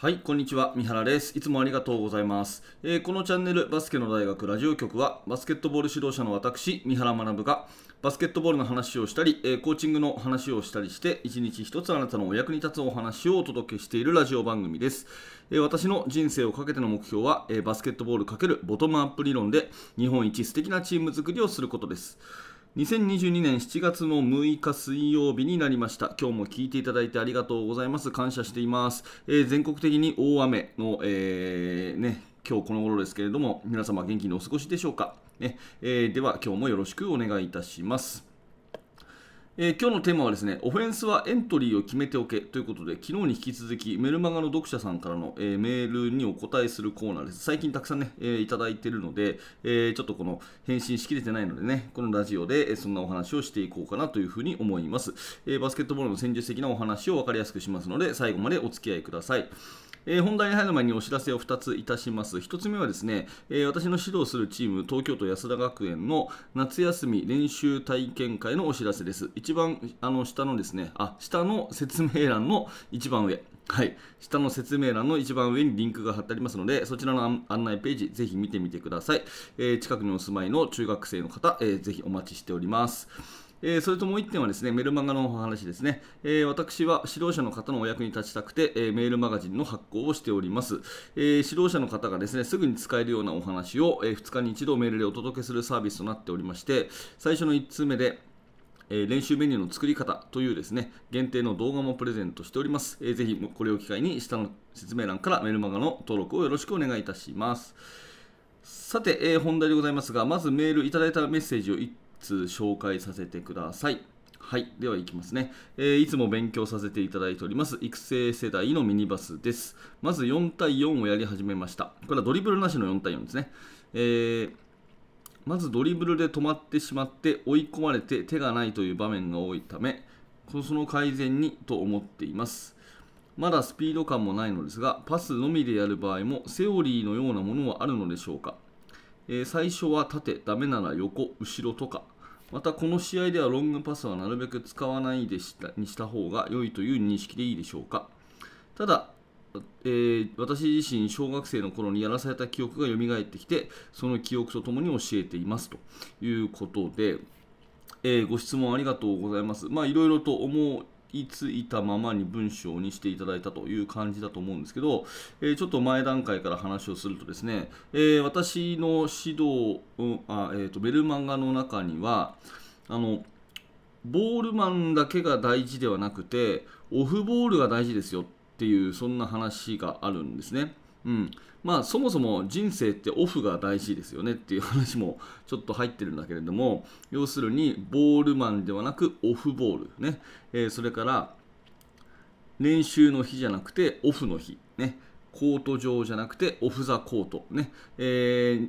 はい、こんにちは。三原です。いつもありがとうございます。えーこのチャンネル、バスケの大学ラジオ局は、バスケットボール指導者の私、三原学が、バスケットボールの話をしたり、えーコーチングの話をしたりして、一日一つあなたのお役に立つお話をお届けしているラジオ番組です。えー私の人生をかけての目標は、えバスケットボール×ボトムアップ理論で、日本一素敵なチーム作りをすることです。2022年7月の6日水曜日になりました。今日も聞いていただいてありがとうございます。感謝しています。えー全国的に大雨の、えーね、今日この頃ですけれども、皆様元気にお過ごしでしょうか。ねえーでは今日もよろしくお願いいたします。えー今日のテーマはですね、オフェンスはエントリーを決めておけということで、昨日に引き続きメルマガの読者さんからの、えーメールにお答えするコーナーです。最近たくさんね、えーいただいているので、えーちょっとこの返信しきれてないのでね、このラジオで、えそんなお話をしていこうかなというふうに思います。えバスケットボールの戦術的なお話を分かりやすくしますので、最後までお付き合いください。えー本題に入る前にお知らせを2ついたします。1つ目はですね、えー私の指導するチーム、東京都安田学園の夏休み練習体験会のお知らせです。一番あの下のですね、あ、下の説明欄の一番上。はい、下の説明欄の一番上にリンクが貼ってありますので、そちらの案内ページ、ぜひ見てみてください。えー近くにお住まいの中学生の方、えーぜひお待ちしております。えーそれともう1点はですね、メルマガのお話ですね。えー私は指導者の方のお役に立ちたくて、えーメールマガジンの発行をしております。え指導者の方がですね、すぐに使えるようなお話を、え2日に1度メールでお届けするサービスとなっておりまして、最初の1通目で、え練習メニューの作り方というですね、限定の動画もプレゼントしております。えーぜひこれを機会に下の説明欄からメルマガの登録をよろしくお願いいたします。さて、えー本題でございますが、まずメールいただいたメッセージを1通紹介させてください。はい、ではいきますね、えーいつも勉強させていただいております育成世代のミニバスです。まず4対4をやり始めました。これはドリブルなしの4対4ですね。えーまずドリブルで止まってしまって追い込まれて手がないという場面が多いため、その改善にと思っています。まだスピード感もないのですが、パスのみでやる場合もセオリーのようなものはあるのでしょうか。えー最初は縦、ダメなら横、後ろとか。またこの試合ではロングパスはなるべく使わないでしたにした方が良いという認識でいいでしょうか。ただ、えー私自身小学生の頃にやらされた記憶が蘇ってきてその記憶とともに教えていますということで、えーご質問ありがとうございます。まあいろいろと思いついたままに文章にしていただいたという感じだと思うんですけど、えちょっと前段階から話をするとですね、え私の指導、うんあえーとベルマンガの中にはあのボールマンだけが大事ではなくてオフボールが大事ですよっていうそんな話があるんですね。うん、まあそもそも人生ってオフが大事ですよねっていう話もちょっと入ってるんだけれども要するにボールマンではなくオフボール。ね、えーそれから練習の日じゃなくてオフの日。ね。コート上じゃなくてオフ・ザ・コート。ね、えー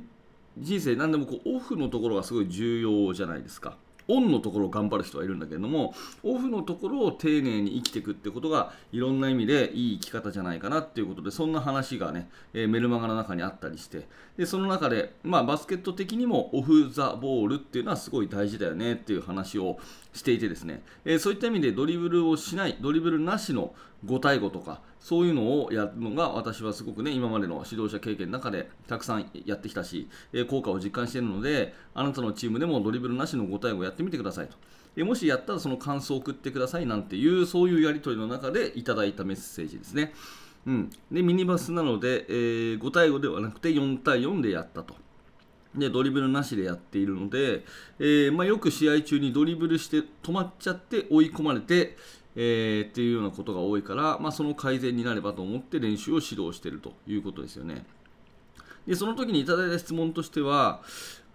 人生何でもこうオフのところがすごい重要じゃないですか。オンのところを頑張る人はいるんだけれどもオフのところを丁寧に生きていくってことがいろんな意味でいい生き方じゃないかなっていうことでそんな話がね、えーメルマガの中にあったりしてでその中で、まあ、バスケット的にもオフ・ザ・ボールっていうのはすごい大事だよねっていう話をしていてですね、えーそういった意味でドリブルをしないドリブルなしの5対5とかそういうのをやるのが私はすごくね今までの指導者経験の中でたくさんやってきたし、え効果を実感しているのであなたのチームでもドリブルなしの5対5やってみてくださいと。もしやったらその感想を送ってくださいなんていうそういうやり取りの中でいただいたメッセージですね。うん、でミニバスなので、えー5対5ではなくて4対4でやったと。でドリブルなしでやっているので、えーまあ、よく試合中にドリブルして止まっちゃって追い込まれて、えーっていうようなことが多いから、まあ、その改善になればと思って練習を指導しているということですよね。でその時にいただいた質問としては、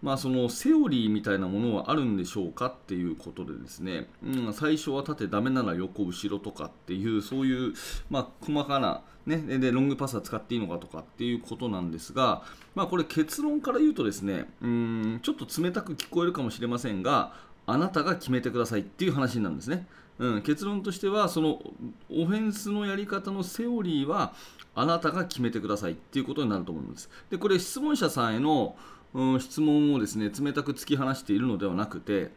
まあ、そのセオリーみたいなものはあるんでしょうかっていうことでですね、うん、最初は縦ダメなら横後ろとかっていうそういう、まあ、細かな、ね、でロングパスは使っていいのかとかっていうことなんですが、まあ、これ結論から言うとですねうんちょっと冷たく聞こえるかもしれませんがあなたが決めてくださいっていう話なんですね。うん、結論としてはそのオフェンスのやり方のセオリーはあなたが決めてくださいっていうことになると思います。でこれ質問者さんへの、うん、質問をですね冷たく突き放しているのではなくて、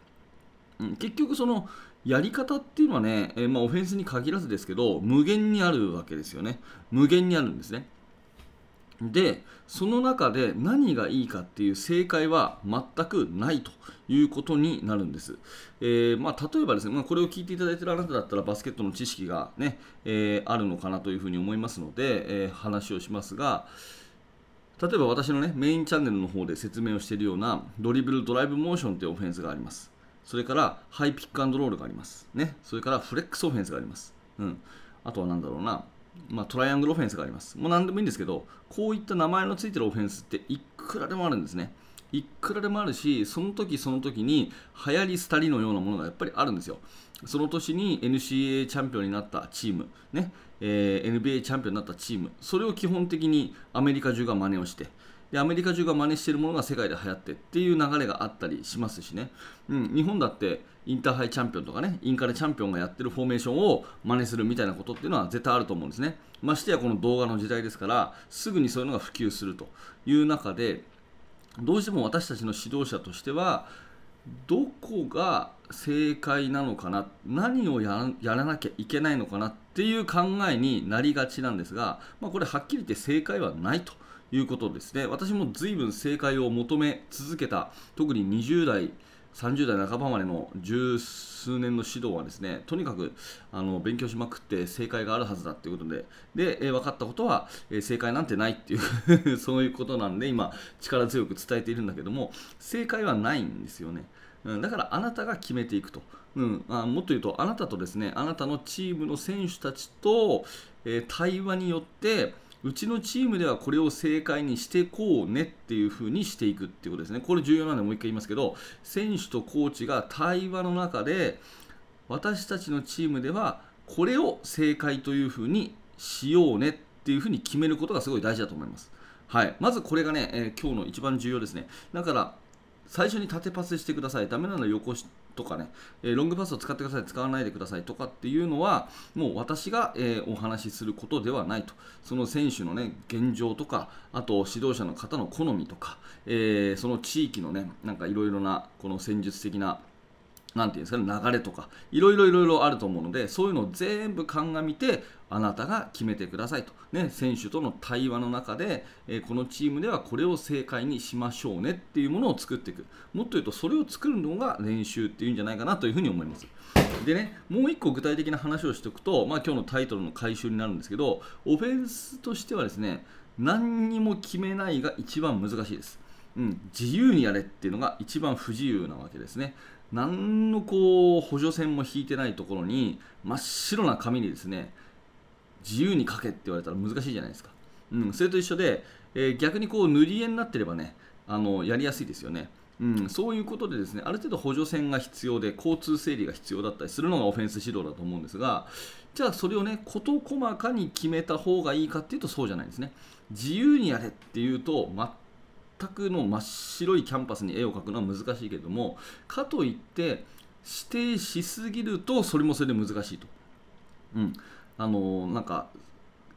うん、結局そのやり方っていうのはね、えー、まあ、オフェンスに限らずですけど無限にあるわけですよね無限にあるんですねでその中で何がいいかっていう正解は全くないということになるんです、えー、まあ、例えばですね、まあ、これを聞いていただいているあなただったらバスケットの知識がね、えー、あるのかなというふうに思いますので、えー、話をしますが例えば私のねメインチャンネルの方で説明をしているようなドリブルドライブモーションというオフェンスがあります。それからハイピックアンドロールがあります。ね。それからフレックスオフェンスがあります。うん。あとは何だろうな。まあ、トライアングルオフェンスがあります。もう何でもいいんですけど、こういった名前のついてるオフェンスっていくらでもあるんですね。いくらでもあるし、その時その時に流行り廃りのようなものがやっぱりあるんですよ。その年に NCAA チャンピオンになったチーム、ねえー、NBA チャンピオンになったチーム、それを基本的にアメリカ中が真似をして、でアメリカ中が真似しているものが世界で流行ってっていう流れがあったりしますしね、うん、日本だってインターハイチャンピオンとかねインカレチャンピオンがやってるフォーメーションを真似するみたいなことっていうのは絶対あると思うんですね。ましてやこの動画の時代ですからすぐにそういうのが普及するという中でどうしても私たちの指導者としてはどこが正解なのかな何をやらなきゃいけないのかなっていう考えになりがちなんですが、まあ、これはっきり言って正解はないということですね。私も随分正解を求め続けた特に20代30代半ばまでの十数年の指導はですねとにかくあの勉強しまくって正解があるはずだということで。で、え、分かったことは、え、正解なんてないっていう そういうことなんで今力強く伝えているんだけども正解はないんですよね、うん、だからあなたが決めていくと、うん、あもっと言うとあなたとですねあなたのチームの選手たちと、えー、対話によってうちのチームではこれを正解にしてこうねっていう風にしていくっていうことですね。これ重要なんでもう一回言いますけど、選手とコーチが対話の中で、私たちのチームではこれを正解という風にしようねっていう風に決めることがすごい大事だと思います。はい、まずこれがね、えー、今日の一番重要ですね。だから最初に縦パスしてください。ダメなら横とかね、えロングパスを使ってください、使わないでくださいとかっていうのは、もう私が、えお話しすることではないと。その選手のね、現状とか、あと指導者の方の好みとか、えその地域のね、なんかいろいろなこの戦術的ななんていうんですかね、流れとか、いろいろいろいろあると思うので、そういうのを全部鑑みて、あなたが決めてくださいと。ね、選手との対話の中で、えー、このチームではこれを正解にしましょうねっていうものを作っていく。もっと言うと、それを作るのが練習っていうんじゃないかなというふうに思います。でね、もう一個具体的な話をしておくと、まあ、今日のタイトルの回収になるんですけど、オフェンスとしてはですね、何にも決めないが一番難しいです。うん、自由にやれっていうのが一番不自由なわけですね。何のこう補助線も引いてないところに真っ白な紙にですね自由に書けって言われたら難しいじゃないですか、うん、それと一緒で、えー、逆にこう塗り絵になってればねあのやりやすいですよね、うん、そういうことでですねある程度補助線が必要で交通整理が必要だったりするのがオフェンス指導だと思うんですがじゃあそれをね事細かに決めた方がいいかっていうとそうじゃないですね。自由にやれっていうとくの真っ白いキャンパスに絵を描くのは難しいけれどもかといって指定しすぎるとそれもそれで難しいと、うん、あのなんか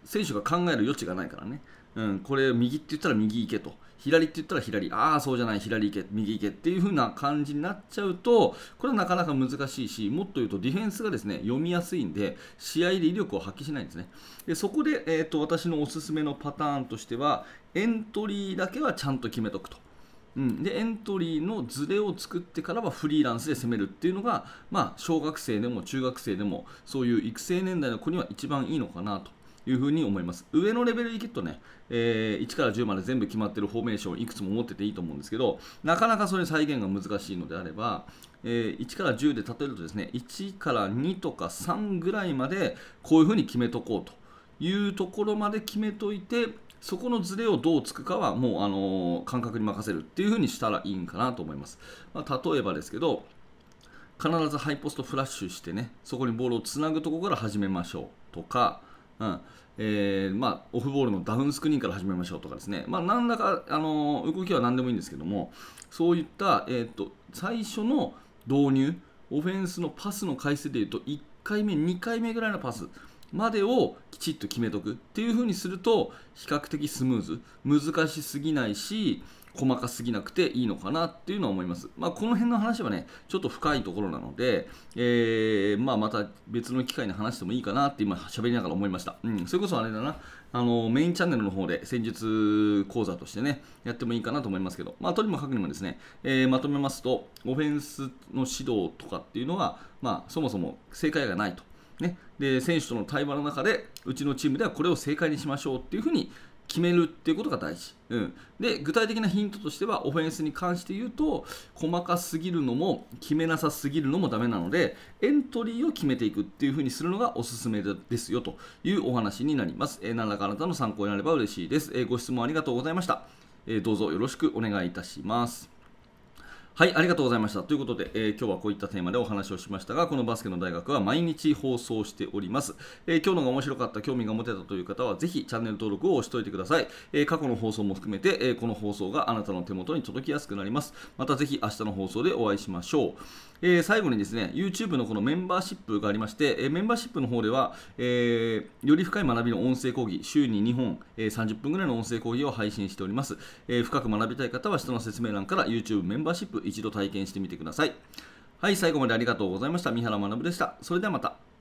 選手が考える余地がないからね、うん、これ右って言ったら右行けと。左って言ったら左。ああそうじゃない。左行け。右行け。っていう風な感じになっちゃうとこれはなかなか難しいしもっと言うとディフェンスがですね読みやすいんで試合で威力を発揮しないんですね。でそこで、えーと、私のおすすめのパターンとしてはエントリーだけはちゃんと決めとくと。うん、でエントリーのズレを作ってからはフリーランスで攻めるっていうのが、まあ、小学生でも中学生でもそういう育成年代の子には一番いいのかなと。いうふうに思います。上のレベルでいくとね、えー、1から10まで全部決まってるフォーメーションをいくつも持ってていいと思うんですけど、なかなかそれ再現が難しいのであれば、えー、1から10で例えるとですね、1から2とか3ぐらいまでこういうふうに決めとこうというところまで決めといて、そこのズレをどうつくかはもう、あのー、感覚に任せるっていうふうにしたらいいんかなと思います。まあ、例えばですけど、必ずハイポストフラッシュしてね、そこにボールをつなぐところから始めましょうとか、うん。えー、まあ、オフボールのダウンスクリーンから始めましょうとかですね、まあ、何らか、あの動きは何でもいいんですけどもそういった、えーと、最初の導入オフェンスのパスの回数でいうと1回目2回目ぐらいのパス。までをきちっと決めとくっていう風にすると比較的スムーズ難しすぎないし細かすぎなくていいのかなっていうのは思います。まあ、この辺の話はね、ちょっと深いところなので、えー、まあ、また別の機会に話してもいいかなって今喋りながら思いました。うん、それこそあれだな、あのメインチャンネルの方で戦術講座としてね、やってもいいかなと思いますけど、まあ、とにもかくにもですね、えー、まとめますと、オフェンスの指導とかっていうのは、まあ、そもそも正解がないと。ね、で選手との対話の中でうちのチームではこれを正解にしましょうっていうふうに決めるっていうことが大事、うん、で具体的なヒントとしてはオフェンスに関して言うと細かすぎるのも決めなさすぎるのもダメなのでエントリーを決めていくっていう風にするのがおすすめですよというお話になります、えー、何らかあなたの参考になれば嬉しいです、えー、ご質問ありがとうございました、えー、どうぞよろしくお願いいたします。はい、ありがとうございました。ということで、えー、今日はこういったテーマでお話をしましたが、このバスケの大学は毎日放送しております。えー、今日のが面白かった、興味が持てたという方は、ぜひチャンネル登録を押しておいてください。えー、過去の放送も含めて、えこの放送があなたの手元に届きやすくなります。またぜひ明日の放送でお会いしましょう。え最後にですね、YouTube のこのメンバーシップがありまして、えメンバーシップの方では、えより深い学びの音声講義、週に2本、え30分ぐらいの音声講義を配信しております。え深く学びたい方は下の説明欄から YouTube メンバーシップ一度体験してみてください。はい、最後までありがとうございました。三原学でした。それではまた。